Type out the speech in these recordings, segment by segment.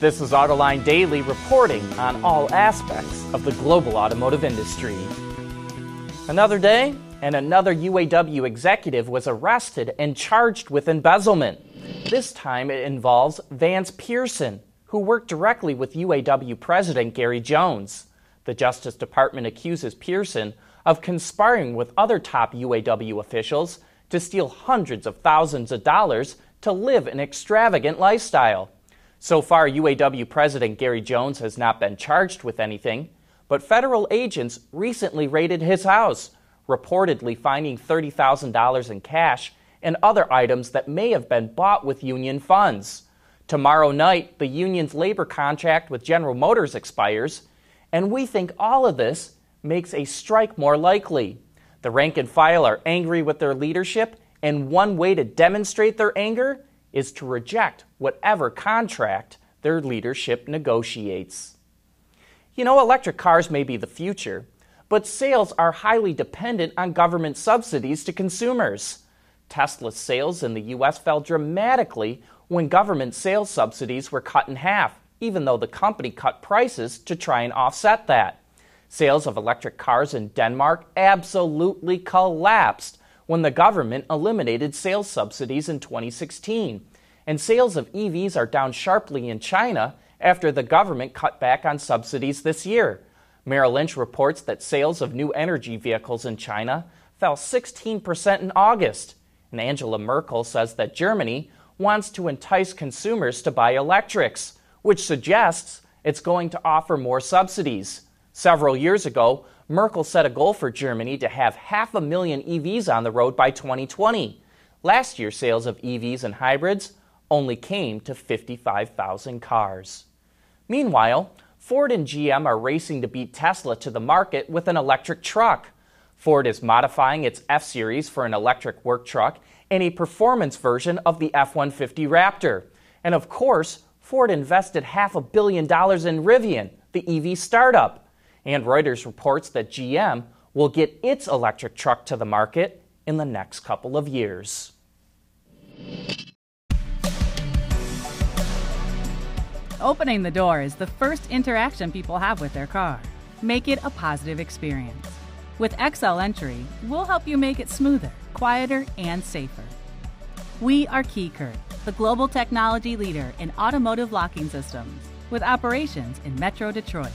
This is Autoline Daily reporting on all aspects of the global automotive industry. Another day, and another UAW executive was arrested and charged with embezzlement. This time it involves Vance Pearson, who worked directly with UAW President Gary Jones. The Justice Department accuses Pearson of conspiring with other top UAW officials to steal hundreds of thousands of dollars to live an extravagant lifestyle. So far, UAW President Gary Jones has not been charged with anything, but federal agents recently raided his house, reportedly finding $30,000 in cash and other items that may have been bought with union funds. Tomorrow night, the union's labor contract with General Motors expires, and we think all of this makes a strike more likely. The rank and file are angry with their leadership, and one way to demonstrate their anger is to reject whatever contract their leadership negotiates. You know, electric cars may be the future, but sales are highly dependent on government subsidies to consumers. Tesla's sales in the U.S. fell dramatically when government sales subsidies were cut in half, even though the company cut prices to try and offset that. Sales of electric cars in Denmark absolutely collapsed when the government eliminated sales subsidies in 2016. And sales of EVs are down sharply in China after the government cut back on subsidies this year. Merrill Lynch reports that sales of new energy vehicles in China fell 16% in August. And Angela Merkel says that Germany wants to entice consumers to buy electrics, which suggests it's going to offer more subsidies. Several years ago, Merkel set a goal for Germany to have half a million EVs on the road by 2020. Last year, sales of EVs and hybrids only came to 55,000 cars. Meanwhile, Ford and GM are racing to beat Tesla to the market with an electric truck. Ford is modifying its F Series for an electric work truck and a performance version of the F 150 Raptor. And of course, Ford invested half a billion dollars in Rivian, the EV startup. And Reuters reports that GM will get its electric truck to the market in the next couple of years. Opening the door is the first interaction people have with their car. Make it a positive experience. With XL Entry, we'll help you make it smoother, quieter, and safer. We are Kiekert, the global technology leader in automotive locking systems, with operations in Metro Detroit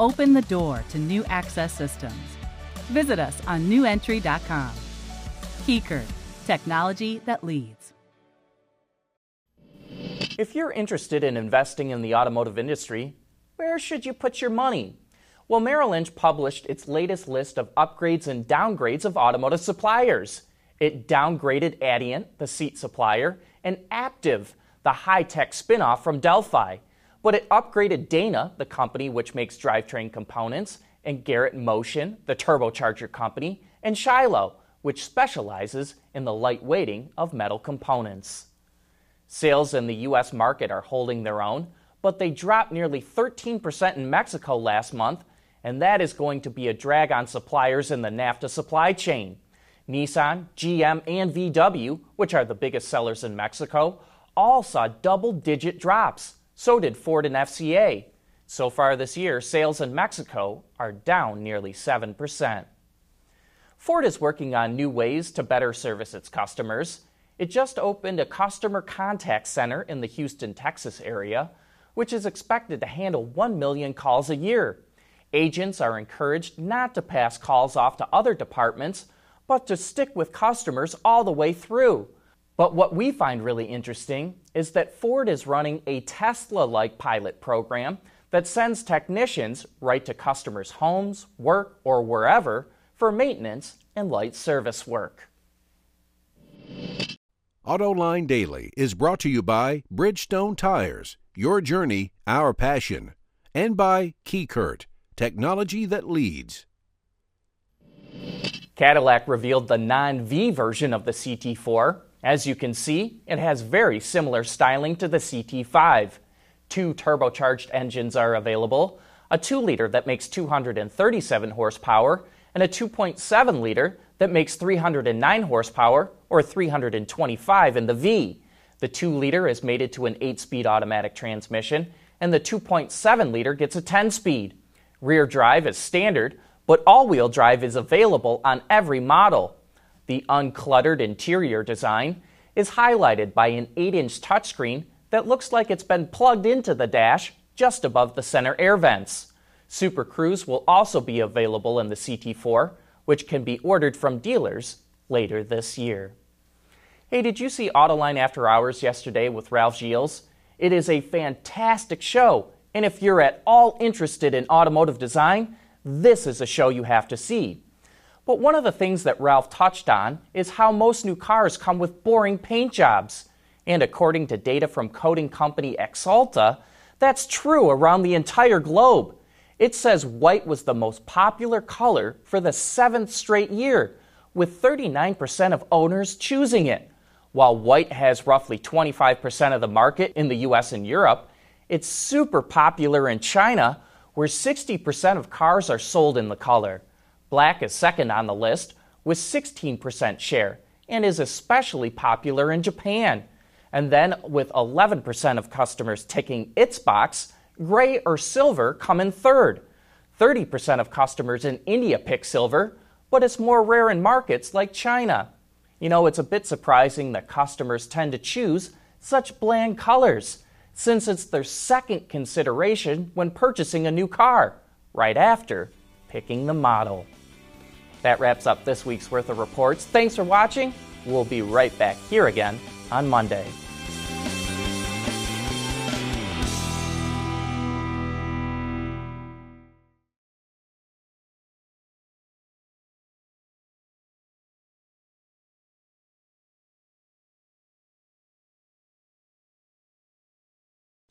open the door to new access systems. Visit us on newentry.com. Kiekert, technology that leads. If you're interested in investing in the automotive industry, where should you put your money? Well, Merrill Lynch published its latest list of upgrades and downgrades of automotive suppliers. It downgraded Adient, the seat supplier, and Aptiv, the high tech spinoff from Delphi but it upgraded Dana, the company which makes drivetrain components, and Garrett Motion, the turbocharger company, and Shiloh, which specializes in the lightweighting of metal components. Sales in the U.S. market are holding their own, but they dropped nearly 13% in Mexico last month, and that is going to be a drag on suppliers in the NAFTA supply chain. Nissan, GM, and VW, which are the biggest sellers in Mexico, all saw double digit drops. So did Ford and FCA. So far this year, sales in Mexico are down nearly 7%. Ford is working on new ways to better service its customers. It just opened a customer contact center in the Houston, Texas area, which is expected to handle 1 million calls a year. Agents are encouraged not to pass calls off to other departments, but to stick with customers all the way through. But what we find really interesting is that Ford is running a Tesla like pilot program that sends technicians right to customers' homes, work, or wherever for maintenance and light service work. Autoline Daily is brought to you by Bridgestone Tires, your journey, our passion, and by Kiekert, technology that leads. Cadillac revealed the non V version of the CT4 as you can see, it has very similar styling to the CT5. Two turbocharged engines are available a 2 liter that makes 237 horsepower, and a 2.7 liter that makes 309 horsepower or 325 in the V. The 2 liter is mated to an 8 speed automatic transmission, and the 2.7 liter gets a 10 speed. Rear drive is standard, but all wheel drive is available on every model. The uncluttered interior design is highlighted by an 8 inch touchscreen that looks like it's been plugged into the dash just above the center air vents. Super Cruise will also be available in the CT4, which can be ordered from dealers later this year. Hey, did you see Autoline After Hours yesterday with Ralph Gilles? It is a fantastic show, and if you're at all interested in automotive design, this is a show you have to see. But one of the things that Ralph touched on is how most new cars come with boring paint jobs. And according to data from coating company Axalta, that's true around the entire globe. It says white was the most popular color for the seventh straight year, with 39% of owners choosing it. While white has roughly 25% of the market in the US and Europe, it's super popular in China, where 60% of cars are sold in the color. Black is second on the list, with 16% share, and is especially popular in Japan. And then, with 11% of customers ticking its box, gray or silver come in third. 30% of customers in India pick silver, but it's more rare in markets like China. You know, it's a bit surprising that customers tend to choose such bland colors, since it's their second consideration when purchasing a new car, right after picking the model. That wraps up this week's worth of reports. Thanks for watching. We'll be right back here again on Monday.